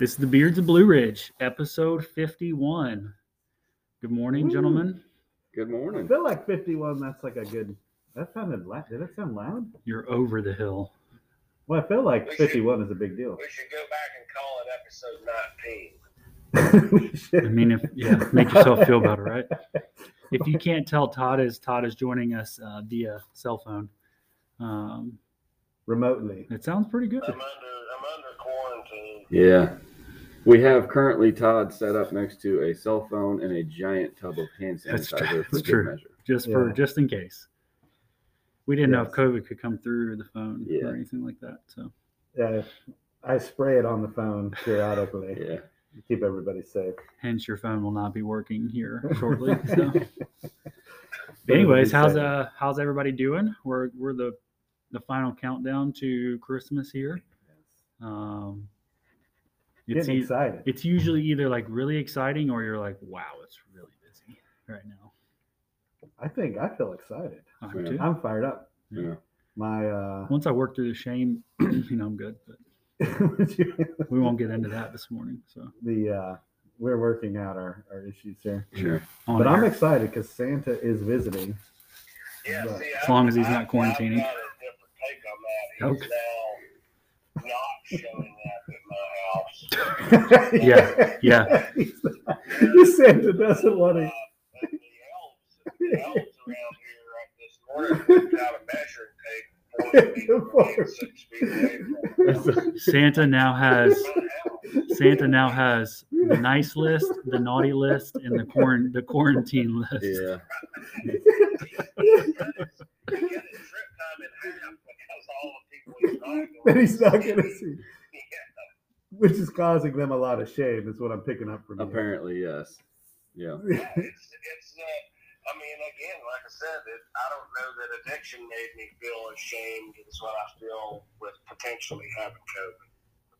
This is the Beards of Blue Ridge, episode 51. Good morning, Woo. gentlemen. Good morning. I feel like 51. That's like a good. That sounded loud. Did that sound loud? You're over the hill. Well, I feel like We should- 51 is a big deal. We should go back and call it episode 19. We should. I mean, if yeah, make yourself feel better, right? If you can't tell, Todd is Todd is joining us uh, via cell phone. Um, remotely. it sounds pretty good. I'm under I'm under quarantine. Yeah. We have currently Todd set up next to a cell phone and a giant tub of hand That's sanitizer true. for That's good true. measure. Just for just in case. We didn't know if COVID could come through the phone Yeah. or anything like that. So Yeah, I spray it on the phone periodically Yeah. to keep everybody safe. hence your phone will not be working here shortly. So. Anyways how's safe. uh how's everybody doing we're we're the the final countdown to christmas here um it's Getting e- excited. it's usually either like really exciting or you're like wow it's really busy right now I think I feel excited. I Yeah. do. I'm fired up. Yeah. My uh, once i work through the shame you know i'm good but we won't get into that this morning so the uh, we're working out our, our issues here. Sure. on But I'm air. excited because Santa is visiting. Yeah, But- see, As long as he's not I've- quarantining. I've got a different take on that. He's Okay. now not showing Yeah, yeah. He's- Santa doesn't want to. and the elves, around here right this morning went a measuring tape. 40 feet away and six feet away from santa now has santa now has the nice list the naughty list and the quarant the quarantine list Yeah. He cut his trip time in half because all the people he's not going that to he's not see. going to see, Yeah. Which is causing them a lot of shame. Is what I'm picking up from you. Apparently, yes. Yeah. Yeah, it's it's uh, I mean again like I said it, I don't know that addiction made me feel ashamed is what I feel with potentially having COVID.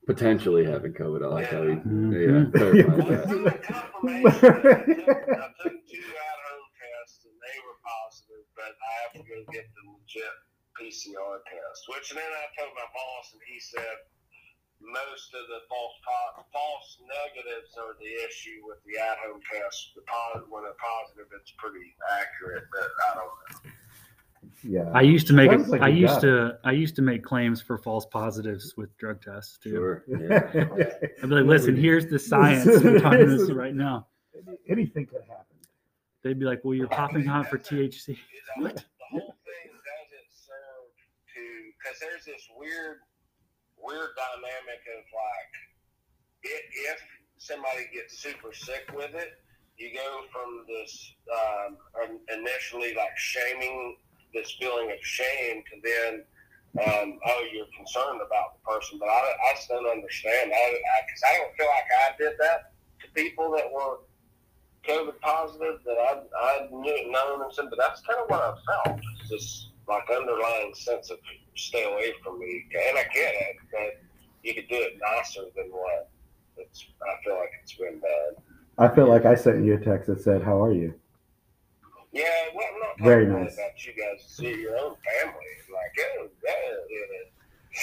Potentially having COVID. I like how he Mhm. yeah, Well, clarified that. I took, I took two at-home tests and they were positive, but I have to go get the legit PCR test. Which and then I told my boss, and he said most of the false po- false negatives are the issue with the at-home test. The positive, when they're positive, it's pretty accurate, but I don't know. yeah. I used to make Sounds a, like I used got to I used to make claims for false positives with drug tests too. Sure. Yeah. I'd be like, listen, here's the science behind this right now. Anything could happen. They'd be like, well, you're popping hot for THC. The, What? the whole thing doesn't serve to because there's this weird, weird dynamic of like, if, if somebody gets super sick with it, you go from this um, initially like shaming this feeling of shame to then. Um, oh, you're concerned about the person, but I, I just don't understand. I because I, don't feel like I did that to people that were COVID positive that I I knew known and said, but that's kind of what I felt. It's this like underlying sense of stay away from me, and I get it, but you could do it nicer than what it's. I feel like it's been done. I feel like I sent you a text that said, "How are you?" Yeah, well, I'm not Very nice. about you guys. See your own family, like oh, yeah, yeah.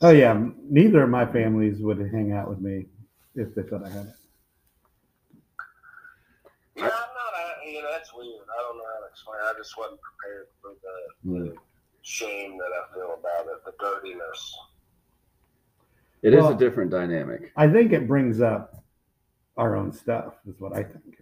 Oh yeah, neither of my families would hang out with me if they thought I had it. Yeah, I'm not. uh, You know, that's weird. I don't know how to explain. I just wasn't prepared for the, the mm. shame that I feel about it, the dirtiness. It is Well- a different dynamic. I think it brings up our own stuff. Is what I think.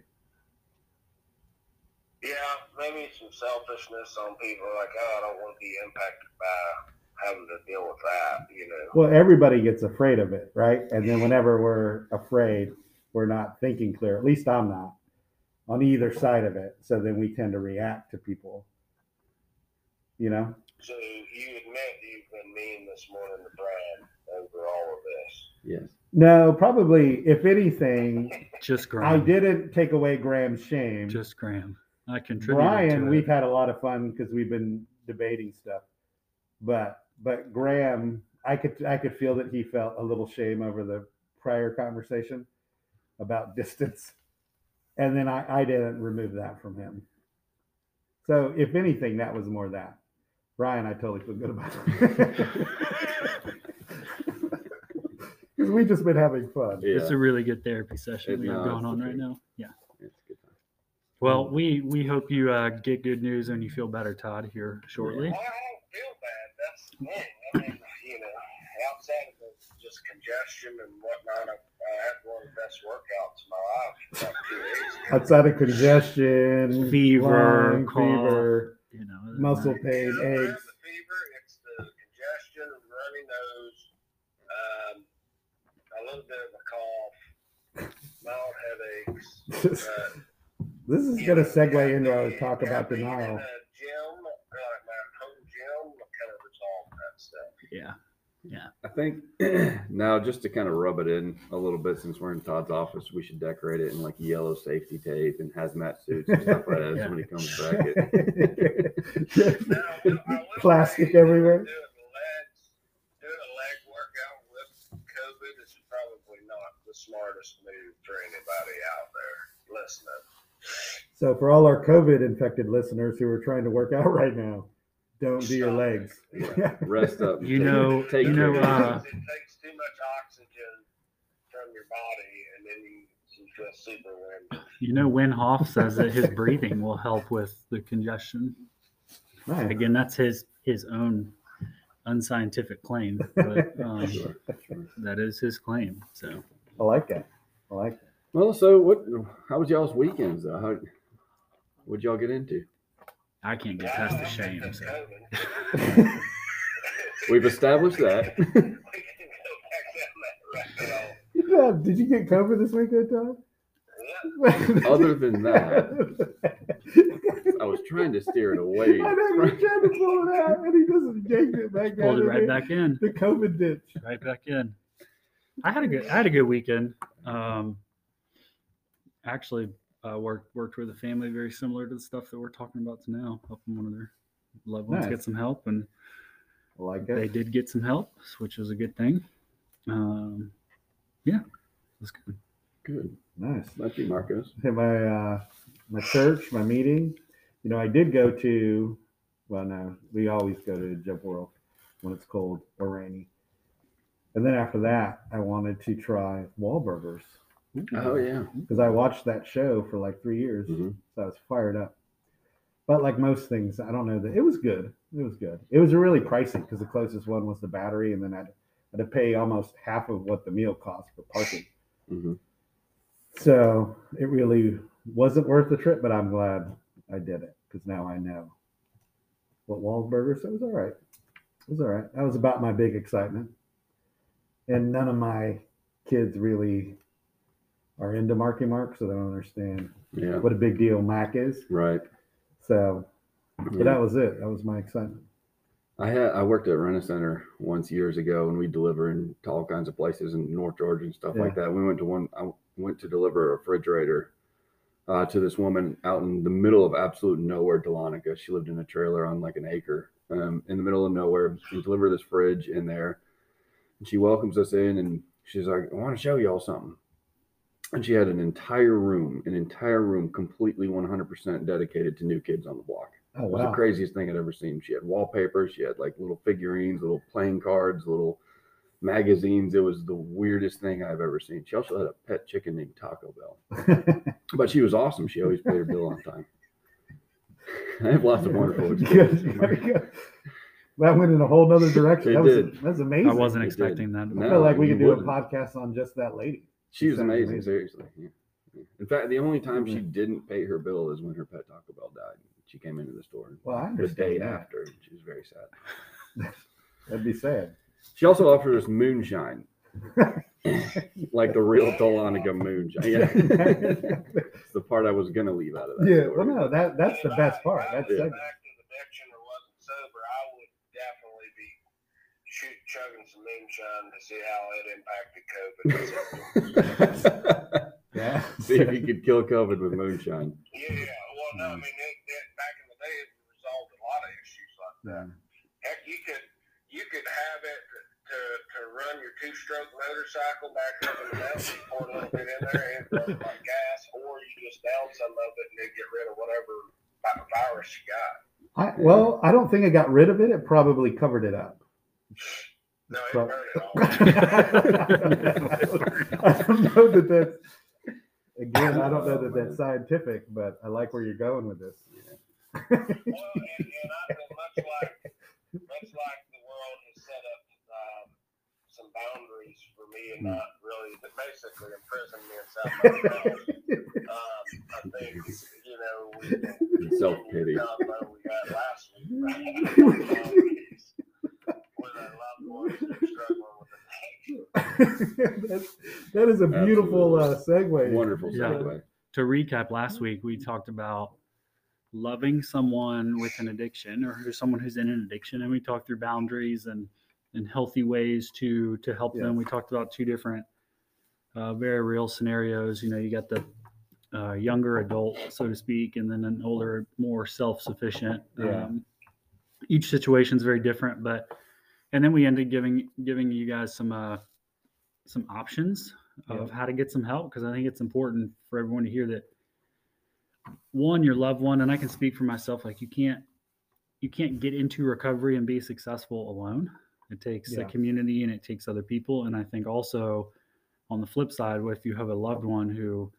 Yeah, maybe some selfishness on people like, oh, I don't want to be impacted by having to deal with that, you know. Well, everybody gets afraid of it, right? And then whenever we're afraid, we're not thinking clear. At least I'm not on either side of it. So then we tend to react to people. You know? So you admit that you've been mean this morning to Brad over all of this. Yes. No, probably. If anything, Just Graham. I didn't take away Graham's shame. Just Graham. I contributed Brian, to we've had a lot of fun because we've been debating stuff. But but Graham, I could I could feel that he felt a little shame over the prior conversation about distance. And then I, I didn't remove that from him. So if anything, that was more that. Ryan, I totally feel good about it. Because we just been having fun. Yeah, It's a really good therapy session It- we have going it's on right now. Yeah. it's good time. Well, we we hope you uh, get good news and you feel better, Todd, here shortly. Well, I don't feel bad. That's the thing. I mean, you know, outside of the, just congestion and whatnot, I, I had one of the best workouts of my life like two days. Outside of congestion, Fever, lung, cough. fever, You know, muscle You pain, know, I aches. the fever. It's the congestion, runny nose, um, a little bit of a cough, mild headaches. Uh, This is going to segue yeah, into our talk yeah, about denial. In a gym, like my home gym, kind of resolve that stuff. Yeah. I think now just to kind of rub it in a little bit since we're in Todd's office, we should decorate it in like yellow safety tape and hazmat suits and stuff like that Yeah. when he comes back. It, Now, I will- I will Plastic say, everywhere. Doing legs, doing a leg workout with COVID is probably not the smartest move for anybody out there listening. So for all our COVID infected listeners who are trying to work out right now, don't do your legs. Yeah. Rest up. You Take- know- take you know, uh, it takes too much oxygen from your body, and then you, you feel super winded. You know, Wim Hof says that his breathing will help with the congestion. Nice. Again, that's his his own unscientific claim, but um, Sure, sure. that is his claim. So I like that. I like that. Well, so what? How was y'all's weekends though? How, what'd y'all get into? I can't get past the shame. So. We've established that. we can go back down that rabbit hole. Yeah, did you get COVID this weekend, Todd? Other than that, I was trying to steer it away. I know you're trying to pull it out, and he just yanked it back Pulled out it right back in. The COVID ditch. right back in. I had a good I had a good weekend. Um, actually, uh, worked worked with a family very similar to the stuff that we're talking about now, helping one of their loved ones Nice. get some help, and I like they did get some help, which was a good thing. Um, yeah, that's good. Good. Nice. Thank you, Marcos. Hey, my uh, my church, my meeting. You know, I did go to. Well, no, we always go to Jump World when it's cold or rainy. And then after that, I wanted to try Wahlburgers Oh yeah. because I watched that show for like three years, Mhm. so I was fired up. But like most things, I don't know that it was good. It was good. It was really pricey because the closest one was the battery, and then I'd, I'd to pay almost half of what the meal cost for parking. hmm So it really wasn't worth the trip, but I'm glad I did it because now I know what Wahlburgers. So it was all right. It was all right. That was about my big excitement. And none of my kids really are into Marky Mark, so they don't understand Yeah. what a big deal Mac is. Right. So, but Yeah. that was it. That was my excitement. I had I worked at Rent a Center once years ago, and we deliver in to all kinds of places in North Georgia and stuff like that. We went to one. I went to deliver a refrigerator uh, to this woman out in the middle of absolute nowhere, Dahlonega. She lived in a trailer on like an acre um, in the middle of nowhere. We deliver this fridge in there, and she welcomes us in, and she's like, "I want to show y'all something." And she had an entire room, an entire room completely 100% dedicated to New Kids on the Block. Oh It was the craziest thing I'd ever seen. She had wallpaper, she had like little figurines, little playing cards, little magazines. It was the weirdest thing I've ever seen. She also had a pet chicken named Taco Bell, but she was awesome. She always paid her bill on time. I have lots of wonderful Good, experiences. good, good. That went in a whole nother direction. It that was did. that's amazing. I wasn't It did. expecting that. I No. feel like we could do a wouldn't. podcast on just that lady. She was amazing, amazing. seriously. Yeah. Yeah. In fact, the only time she didn't pay her bill is when her pet Taco Bell died. She came into the store Well, I the day that. after. She was very sad. That'd be sad. She also offered us moonshine, like the real Dahlonega moonshine. Yeah, the part I was gonna leave out of that. yeah, story. well, no, that that's the best part. That's second. active addiction or wasn't sober, I would definitely be shoot chugging some moonshine to see how it impacted COVID. yeah. See if you could kill COVID with moonshine. yeah, well, no, I mean, it, it, back in the day, it resolved a lot of issues like that. Heck, you could you could have it to, to run your two stroke motorcycle back up in the mountains, you pour a little bit in there and it runs like gas, or you just down some of it and then get rid of whatever virus you got. I, well, I don't think it got rid of it. It probably covered it up. No, it But- burned all. I don't know that that's, again, I don't know that that's scientific, but I like where you're going with this. Well, and, and I think much like much like the world has set up um, some boundaries for me and not really, but basically imprison me inside my. Um, I think you know we Self-pity. continue the combo we had last week. right? Boundaries With our loved ones who are struggling with addiction. That's- a beautiful uh, segue. Wonderful Yeah. segue. to recap last week we talked about loving someone with an addiction or someone who's in an addiction and we talked through boundaries and and healthy ways to to help them we talked about two different uh, very real scenarios you know you got the uh, younger adult so to speak and then an older more self-sufficient Yeah. um, each situation is very different but and then we ended giving giving you guys some uh some options of how to get some help because I think it's important for everyone to hear that one, your loved one, and I can speak for myself, like you can't you can't get into recovery and be successful alone. It takes a community and it takes other people. And I think also on the flip side, if you have a loved one who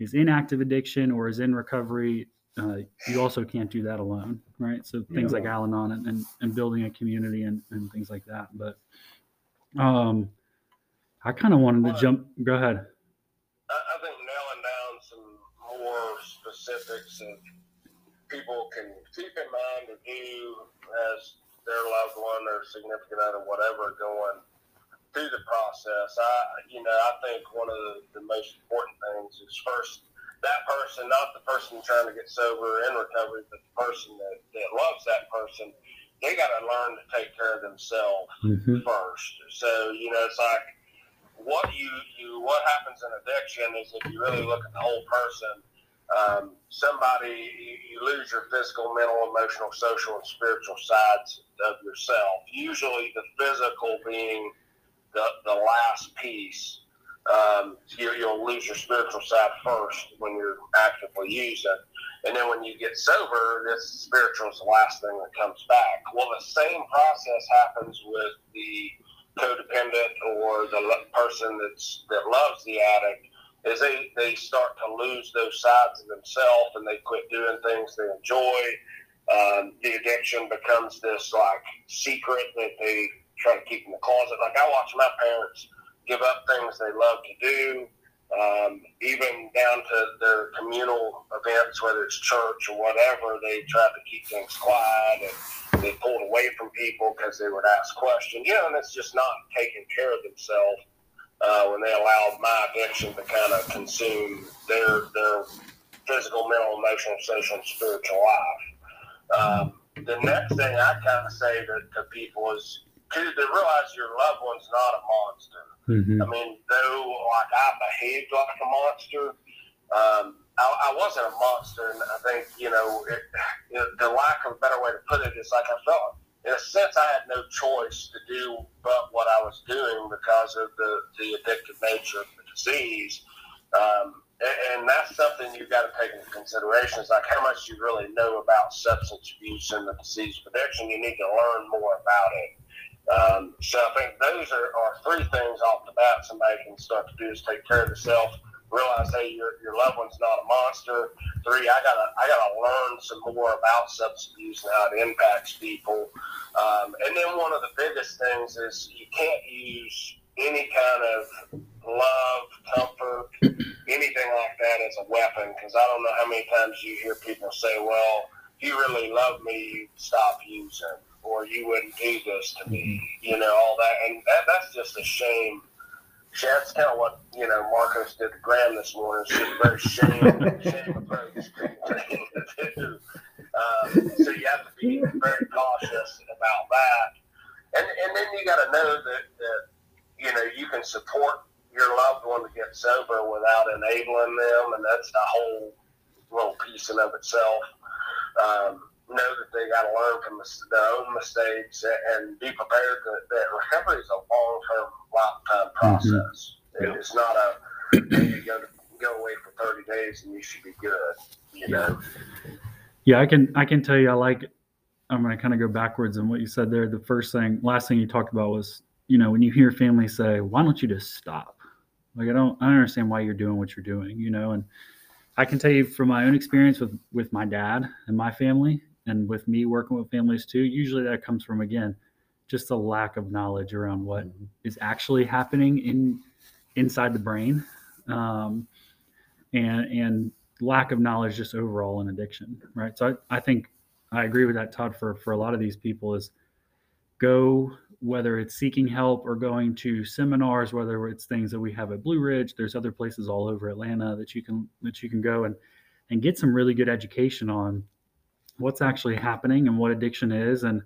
is in active addiction or is in recovery, uh, you also can't do that alone, right? So things Yeah. like Al-Anon and, and, and building a community and, and things like that. But um, I kind of wanted to jump. Go ahead. I, I think nailing down some more specifics and people can keep in mind or do as their loved one or significant other, whatever, going through the process. I, you know, I think one of the, the most important things is first that person, not the person trying to get sober in recovery, but the person that, that loves that person. They got to learn to take care of themselves first. So you know, it's like what you you what happens in addiction is if you really look at the whole person, um, somebody you, you lose your physical, mental, emotional, social, and spiritual sides of yourself. Usually, the physical being the the last piece. Um, you, you'll lose your spiritual side first when you're actively using. And then when you get sober, this spiritual is the last thing that comes back. Well, the same process happens with the codependent or the person that's that loves the addict is they they start to lose those sides of themselves and they quit doing things they enjoy. Um, the addiction becomes this like secret that they try to keep in the closet. Like I watch my parents give up things they love to do, um, even down to their communal events, whether it's church or whatever. They try to keep things quiet and they pulled away from people because they would ask questions. You know, and it's just not taking care of themselves uh, when they allowed my addiction to kind of consume their their physical, mental, emotional, social, and spiritual life. Um, the next thing I kind of say to, to people is to, realize your loved one's not a monster. I mean, though, like I behaved like a monster, um, I, I wasn't a monster, and I think you know, it, it, the lack of a better way to put it is like I felt, in a sense, I had no choice to do but what I was doing because of the the addictive nature of the disease, um, and, that's something you've got to take into consideration. Is like how much you really know about substance abuse and the disease of addiction. You need to learn more about it. Um, so I think those are, are three things off the bat somebody can start to do is take care of themselves, realize hey your, your loved one's not a monster. Three, I gotta I gotta learn some more about substance abuse and how it impacts people. Um, and then one of the biggest things is you can't use any kind of love, comfort, anything like that as a weapon because I don't know how many times you hear people say, well, if you really love me, stop using or you wouldn't do this to me, you know, all that. And that, that's just a shame. See, That's kind of what, you know, Marcos did to Graham this morning. It's just a very shame, shame approach to do. Um, so you have to be very cautious about that. And, and then you got to know that, that, you know, you can support your loved one to get sober without enabling them. And that's a whole little piece in of itself. Um, know that they got to learn from their own mistakes and, be prepared that, that recovery is a long term, lifetime mm-hmm. process. Yeah. It's not a you go to, go away for thirty days and you should be good. You know, Yeah, I can I can tell you I like I'm gonna kind of go backwards in what you said there. The first thing last thing you talked about was you know, when you hear families say, "Why don't you just stop?" Like I don't, I don't understand why you're doing what you're doing, you know. And I can tell you from my own experience with with my dad and my family, and with me working with families too. Usually that comes from again, just a lack of knowledge around what is actually happening in inside the brain, um, and and lack of knowledge just overall in addiction, right? So I, I think I agree with that, Todd. For for a lot of these people, is go whether it's seeking help or going to seminars, whether it's things that we have at Blue Ridge. There's other places all over Atlanta that you can that you can go and and get some really good education on what's actually happening and what addiction is and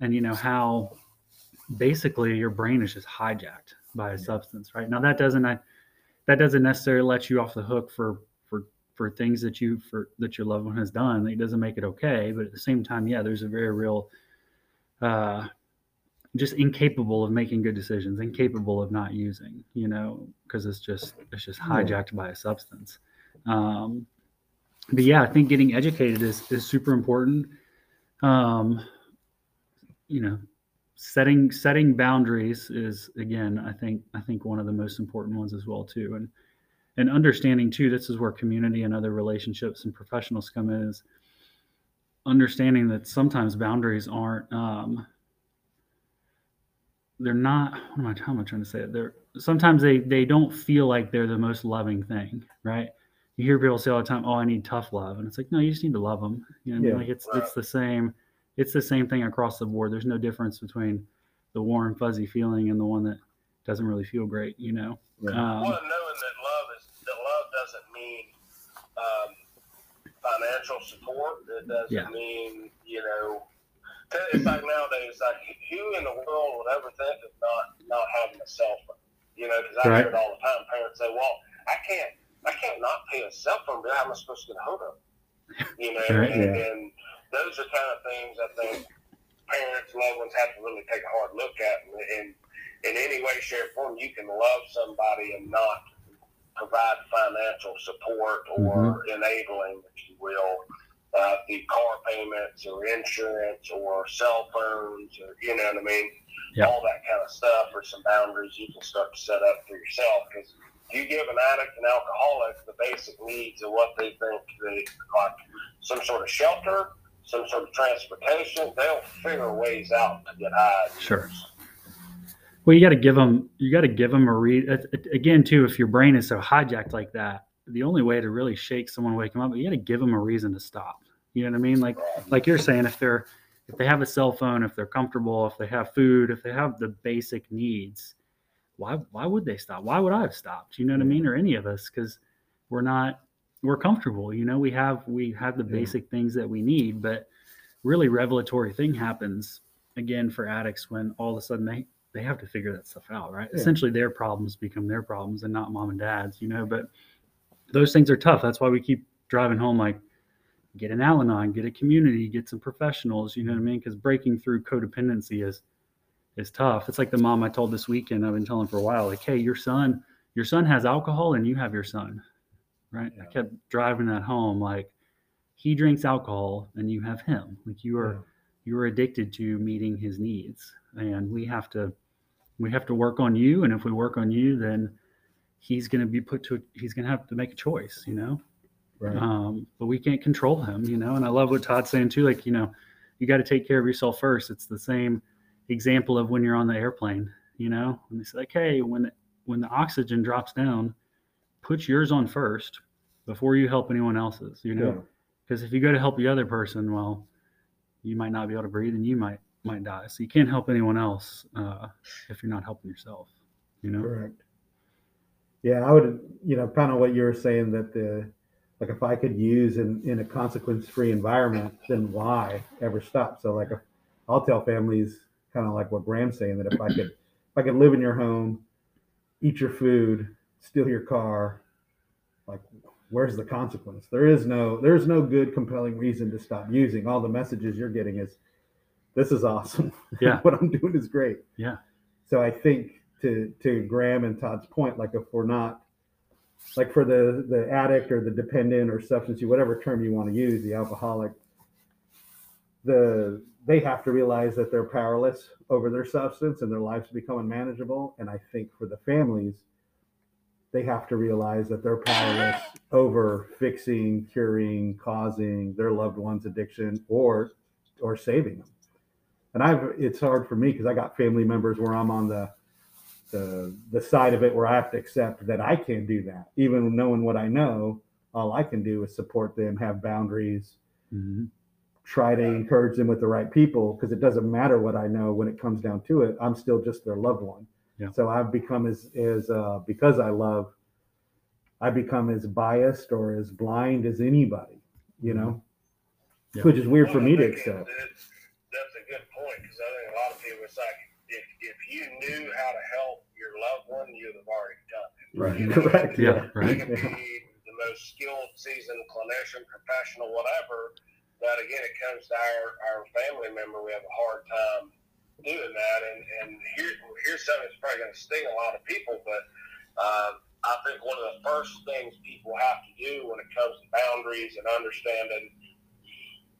and you know how basically your brain is just hijacked by a substance right? Now that doesn't I, that doesn't necessarily let you off the hook for for for things that you for that your loved one has done. It doesn't make it okay but at the same time yeah there's a very real uh just incapable of making good decisions incapable of not using you know because it's just it's just hijacked by a substance. Um but yeah i think getting educated is is super important. Um you know setting setting boundaries is again i think i think one of the most important ones as well too. And and understanding too this is where community and other relationships and professionals come in is understanding that sometimes boundaries aren't um they're not what am i how am i trying to say it? They're sometimes they they don't feel like they're the most loving thing right you hear people say all the time oh i need tough love and it's like no you just need to love them you know what I mean? like it's it's the same it's the same thing across the board. There's no difference between the warm, fuzzy feeling and the one that doesn't really feel great, you know? Yeah. Um, well, knowing that love is that love doesn't mean um, financial support. It doesn't Yeah. mean you know. It's like nowadays, like who in the world would ever think of not not having a cell phone? You know, because I Right. hear it all the time. Parents say, "Well, I can't, I can't not pay a cell phone bill. How am I supposed to get a hold of?" You know, Right. and, Yeah. and those are kind of things I think parents, loved ones have to really take a hard look at. And, and in any way, shape, or form, you can love somebody and not provide financial support or enabling, if you will, uh, the car payments or insurance or cell phones or you know what I mean, Yeah. all that kind of stuff or some boundaries you can start to set up for yourself because. You give an addict and alcoholic the basic needs of what they think they like, some sort of shelter, some sort of transportation, they'll figure ways out to get high. Sure. Well, you got to give them, you got to give them a read. Again, too, if your brain is so hijacked like that, the only way to really shake someone, wake them up, you got to give them a reason to stop. You know what I mean? Like, like you're saying, if they're, if they have a cell phone, if they're comfortable, if they have food, if they have the basic needs, why, why would they stop? Why would I have stopped? You know what I mean? Or any of us, because we're not, we're comfortable. You know, we have, we have the Yeah. basic things that we need, but really revelatory thing happens again for addicts when all of a sudden they they have to figure that stuff out right Yeah. essentially their problems become their problems and not mom and dad's you know but those things are tough that's why we keep driving home like get an al-anon get a community get some professionals you know what i mean because breaking through codependency is is tough. It's like the mom i told this weekend i've been telling for a while like hey your son your son has alcohol and you have your son right? I kept driving that home like he drinks alcohol and you have him. Like you are Yeah. you're addicted to meeting his needs and we have to we have to work on you and if we work on you then he's going to be put to he's going to have to make a choice you know? Right. um, but we can't control him you know? And i love what todd's saying too like you know you got to take care of yourself first. It's the same example of when you're on the airplane you know and they say like hey when the, when the oxygen drops down put yours on first before you help anyone else's you know Yeah. because if you go to help the other person well you might not be able to breathe and you might might die so you can't help anyone else uh, if you're not helping yourself you know Correct. Yeah, I would, you know, kind of what you were saying that the, like if I could use in, in a consequence free environment, then why ever stop? So like, I'll tell families kind of like what Graham's saying that if I could, if I could live in your home, eat your food, steal your car, like where's the consequence? There is no, there's no good compelling reason to stop using. All the messages you're getting is, this is awesome. Yeah. what I'm doing is great. Yeah. So I think to to Graham and Todd's point, like if we're not like for the the addict or the dependent or substance use, whatever term you want to use, the alcoholic, the they have to realize that they're powerless over their substance and their lives become unmanageable. And I think for the families, they have to realize that they're powerless over fixing, curing, causing their loved one's addiction or or saving them. And I've it's hard for me because I got family members where I'm on the the the side of it where I have to accept that I can't do that. Even knowing what I know, all I can do is support them, have boundaries, Mhm. Try to encourage them with the right people because it doesn't matter what I know when it comes down to it. I'm still just their loved one. Yeah. So I've become as as uh, because I love, I become as biased or as blind as anybody. You know, Yeah. which is weird for me to accept. it- it's- That's a good point because I think a lot of people, it's like if, if you knew how to help your loved one, you'd have already done it. Right. You know, Correct. Yeah, You right. can be the most skilled, seasoned clinician, professional, whatever. But again, it comes to our, our family member. We have a hard time doing that. And, and here, here's something that's probably going to sting a lot of people, but uh, I think one of the first things people have to do when it comes to boundaries and understanding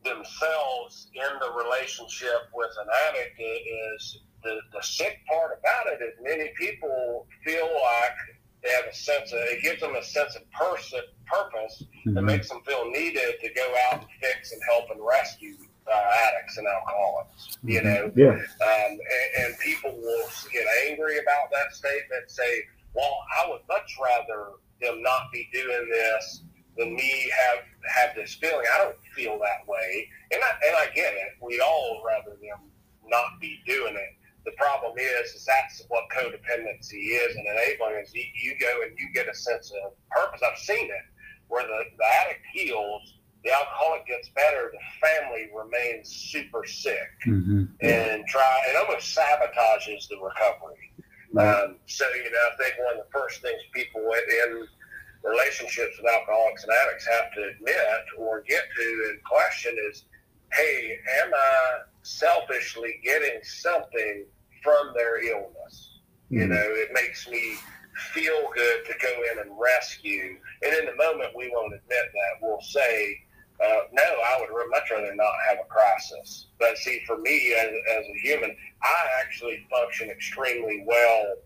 themselves in the relationship with an addict is the, the sick part about it is many people feel like they have a sense of it gives them a sense of person purpose that Mhm. makes them feel needed to go out and fix and help and rescue uh, addicts and alcoholics. You Mhm. know, Yeah. um, and, and people will get angry about that statement. Say, "Well, I would much rather them not be doing this than me have have this feeling." I don't feel that way, and I and I get it. We'd all rather them not be doing it. The problem is, is that's what codependency is and enabling is you, you go and you get a sense of purpose. I've seen it where the, the addict heals, the alcoholic gets better, the family remains super sick Mhm. and try it almost sabotages the recovery. Um, so you know, I think one of the first things people in relationships with alcoholics and addicts have to admit or get to and question is, hey, am I selfishly getting something from their illness? You Mhm. know, it makes me feel good to go in and rescue. And in the moment, we won't admit that. We'll say, uh, no, I would much rather not have a crisis. But see, for me as, as a human, I actually function extremely well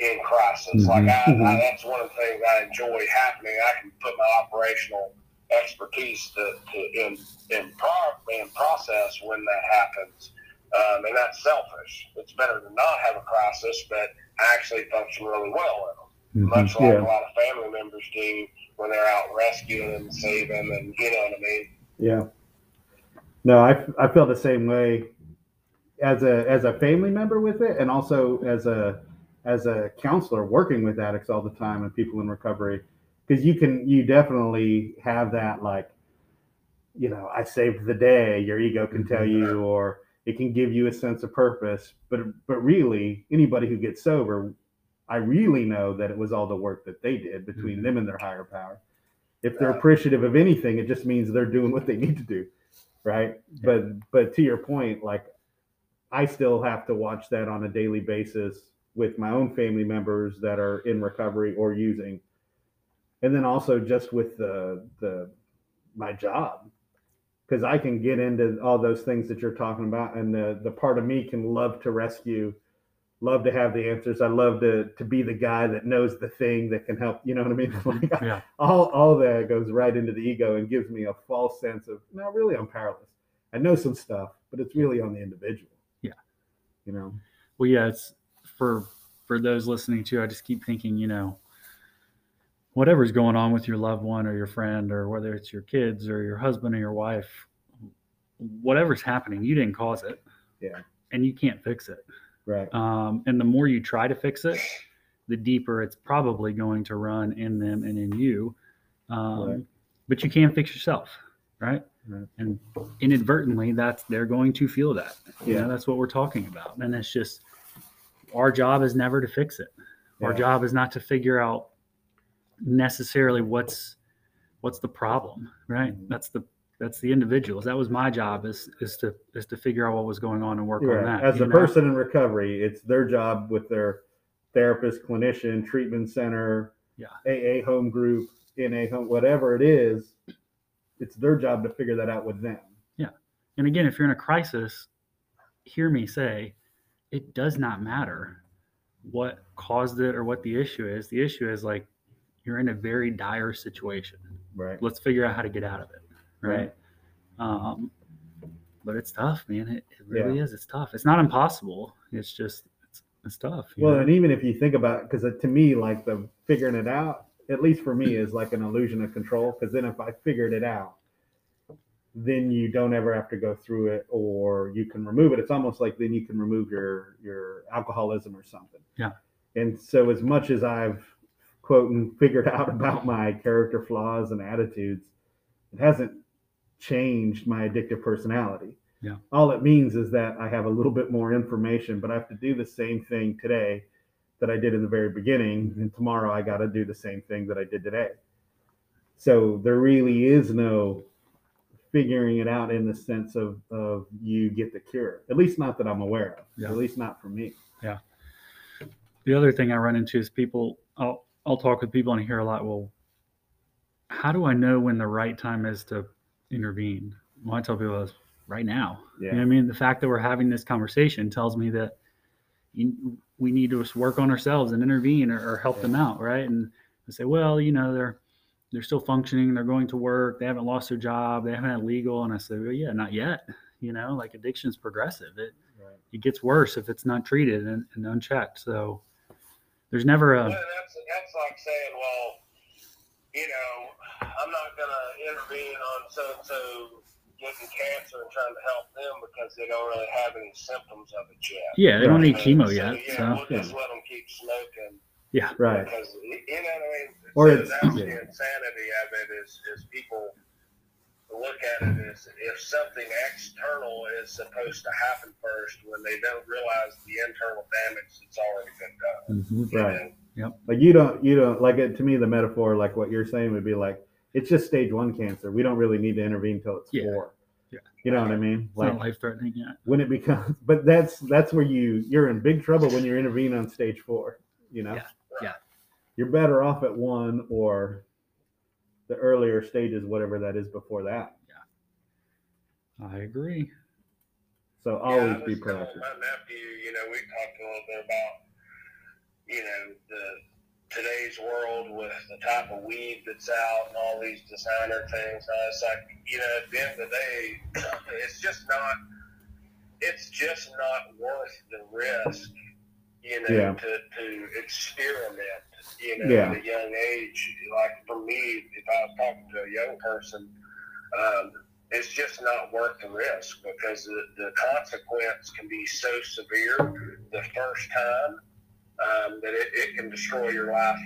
in crisis. Like I, I, that's one of the things I enjoy happening. I can put my operational expertise to, to in in, pro, in process when that happens. Um, and that's selfish. It's better to not have a crisis, but I actually function really well in them Mhm. much like Yeah. a lot of family members do when they're out rescuing and saving and you know what I mean. Yeah. No, I, I feel the same way as a as a family member with it, and also as a as a counselor working with addicts all the time and people in recovery, because you can you definitely have that like, you know, I saved the day. Your ego can tell you, or it can give you a sense of purpose. But but really, anybody who gets sober, I really know that it was all the work that they did between Mhm. them and their higher power. If they're Yeah. appreciative of anything, it just means they're doing what they need to do, right? But but to your point, like I still have to watch that on a daily basis with my own family members that are in recovery or using, and then also just with the the my job because I can get into all those things that you're talking about, and the the part of me can love to rescue, love to have the answers. I love to to be the guy that knows the thing that can help. You know what I mean? Like Yeah. all all that goes right into the ego and gives me a false sense of no, really, I'm powerless. I know some stuff, but it's really on the individual. Yeah. You know. Well, yeah, it's for for those listening too. I just keep thinking, you know, whatever's going on with your loved one or your friend, or whether it's your kids or your husband or your wife, whatever's happening, you didn't cause it. Yeah. And you can't fix it. Right. Um, and the more you try to fix it, the deeper it's probably going to run in them and in you. Um, Right. But you can fix yourself, right? Right. And inadvertently, that's they're going to feel that. You Yeah. know, that's what we're talking about. And it's just our job is never to fix it. Our job is not to figure out necessarily what's what's the problem, right? Mhm. That's the that's the individuals. That was my job is is to is to figure out what was going on and work Right. on that. As a know? person in recovery, it's their job with their therapist, clinician, treatment center, Yeah. AA home group, NA home, whatever it is. It's their job to figure that out with them. Yeah. and again, if you're in a crisis, hear me say, it does not matter what caused it or what the issue is. The issue is like you're in a very dire situation. Right. Let's figure out how to get out of it. Right. Right. Um, but it's tough, man. It, it really is. It's tough. It's not impossible. It's just it's, it's tough. Well, know? and even if you think about, because to me, like the figuring it out, at least for me, is like an illusion of control. Because then if I figured it out, then you don't ever have to go through it, or you can remove it. It's almost like then you can remove your your alcoholism or something. Yeah. And so, as much as I've quote and figured out about my character flaws and attitudes, it hasn't changed my addictive personality. Yeah. All it means is that I have a little bit more information, but I have to do the same thing today that I did in the very beginning, mm-hmm. and tomorrow I got to do the same thing that I did today. So there really is no figuring it out in the sense of of you get the cure. At least not that I'm aware of. Yeah. At least not for me. Yeah. The other thing I run into is people. I'll I'll talk with people and I hear a lot. Well, how do I know when the right time is to intervene? Well, I tell people is right now. Yeah. You know I mean? The fact that we're having this conversation tells me that you, we need to work on ourselves and intervene or, or help them out, right? And I say, well, you know, they're they're still functioning, they're going to work, they haven't lost their job, they haven't had legal, and I say, well, yeah, not yet. You know, like addiction's progressive. It Right. it gets worse if it's not treated and, and unchecked. So there's never a that's that's like saying, well, you know, I'm not gonna intervene on so and so getting cancer and trying to help them because they don't really have any symptoms of it yet. yeah, they don't need chemo So, yet. Yeah, So we'll just let them keep smoking Yeah, Right. because you know what I mean. Or So it's- that's yeah. the insanity of it is is people look at it is if something external is supposed to happen first when they don't realize the internal damage that's already been done. Mhm. you Right. know? Like you don't you don't like it to me the metaphor like what you're saying would be like it's just stage one cancer. We don't really need to intervene till it's Yeah. four. Yeah. You know what I mean? it's Like life threatening yet. when it becomes but that's that's where you you're in big trouble when you're intervening on stage four you know Yeah, yeah. you're better off at one or the earlier stages whatever that is before that Yeah, I agree. so always I be was telling proactive My nephew, you know, we talked a little bit about, you know, the today's world with the type of weed that's out and all these designer things. And it's like, you know, at the end of the day, it's just not. It's just not worth the risk, you know, Yeah. to, to experiment, you know, Yeah. at a young age. Like for me, if I was talking to a young person, um, it's just not worth the risk because the, the consequence can be so severe the first time um, that it, it can destroy your life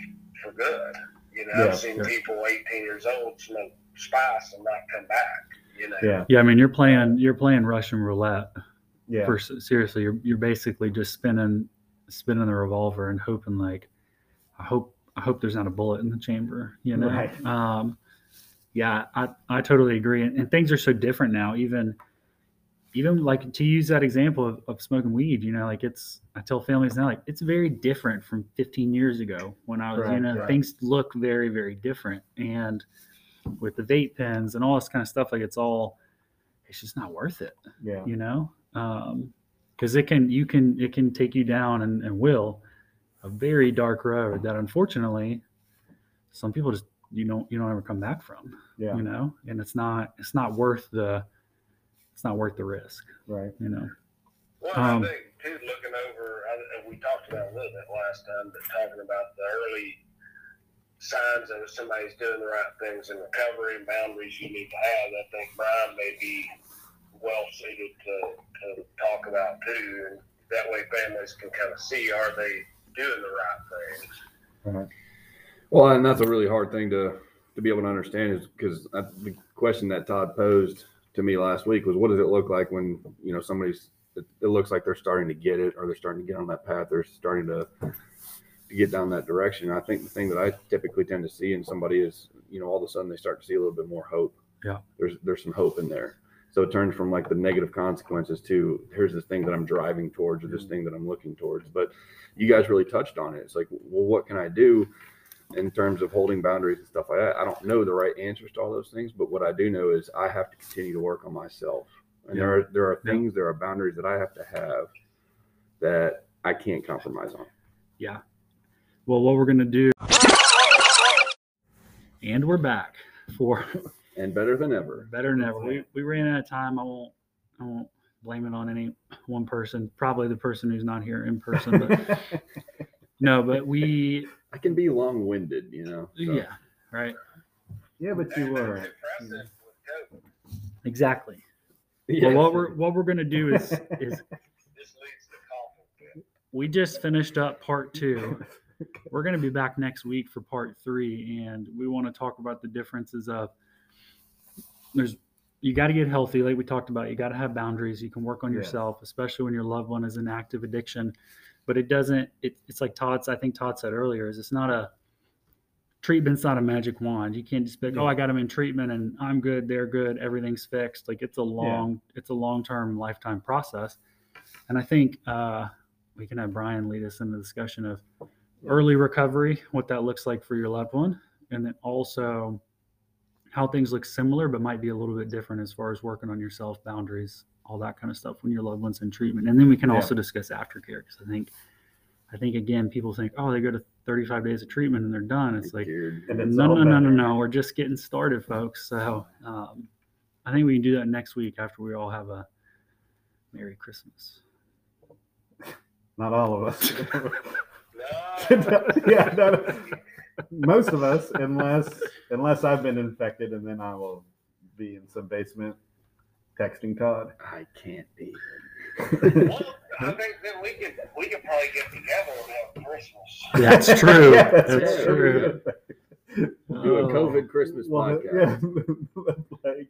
for good. You know, Yeah, I've seen sure. people 18 years old smoke spice and not come back. You know, yeah Yeah, I mean you're playing you're playing Russian roulette. yeah For seriously, you're you're basically just spinning spinning the revolver and hoping like I hope I hope there's not a bullet in the chamber. You know. Right. Um, yeah, I, I totally agree. And, and things are so different now. Even even like to use that example of, of smoking weed, you know, like it's I tell families now like it's very different from 15 years ago when I was, you know, right. things look very, very different. And with the vape pens and all this kind of stuff, like it's all it's just not worth it, yeah you know? Um because it can you can it can take you down and, and will a very dark road that unfortunately some people just you don't you don't ever come back from yeah. you know? And it's not it's not worth the it's not worth the risk right. you know? Well, Um, I think too, looking over, I, we talked about a little bit last time, but talking about the early signs that somebody's doing the right things in recovery and boundaries you need to have. I think Brian may be well suited to, to talk about too, and that way families can kind of see are they doing the right things. Well, and that's a really hard thing to to be able to understand is because the question that Todd posed to me last week was, what does it look like when you know somebody's it, it looks like they're starting to get it or they're starting to get on that path, they're starting to to get down that direction. I think the thing that I typically tend to see in somebody is, you know, all of a sudden they start to see a little bit more hope. Yeah. There's there's some hope in there. So it turns from like the negative consequences to here's this thing that I'm driving towards or this mm-hmm. thing that I'm looking towards. But you guys really touched on it. It's like, well, what can I do in terms of holding boundaries and stuff like that? I don't know the right answers to all those things, but what I do know is I have to continue to work on myself. And there are there are Yeah. things, there are boundaries that I have to have that I can't compromise on. Yeah. Well, what we're gonna do, and we're back for And better than ever. better than ever. We we ran out of time. I won't I won't blame it on any one person. Probably the person who's not here in person. But no, but we I can be long winded, you know. so. yeah right yeah, but you were. That's impressive with COVID. exactly. Yes. Well, what we're what we're gonna do is is This leads to conflict. we just finished up part two. We're going to be back next week for part three, and we want to talk about the differences of there's you got to get healthy, like we talked about. You got to have boundaries. You can work on yourself, especially when your loved one is in active addiction. But it doesn't. It, it's like Todd's. I think Todd said earlier. Is it's not a treatment's not a magic wand. You can't just be like, oh, I got them in treatment and I'm good, they're good, everything's fixed. Like it's a long, it's a long term, lifetime process. And I think uh, we can have Brian lead us in the discussion of early recovery, what that looks like for your loved one, and then also how things look similar but might be a little bit different as far as working on yourself, boundaries, all that kind of stuff when your loved one's in treatment. And then we can Yeah. also discuss aftercare because I think, I think again, people think, oh, they go to 35 days of treatment and they're done. It's like, And it's no, all no, no, no, no. We're just getting started, folks. So um, I think we can do that next week after we all have a Merry Christmas. Not all of us. No. yeah, no, most of us, unless unless I've been infected, and then I will be in some basement texting Todd. I can't be. Well, I think that we could we could probably get together and have Christmas. That's true. Yeah, That's yeah. true. Do a Oh. COVID Christmas Well, podcast. yeah, like,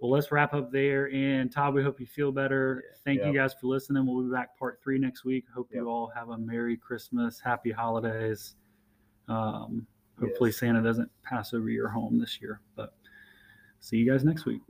Well, let's wrap up there. And Todd, we hope you feel better. Thank Yep. you guys for listening. We'll be back part three next week. Hope Yep. you all have a Merry Christmas, Happy Holidays. Um, hopefully, Yes. Santa doesn't pass over your home this year. But see you guys next week.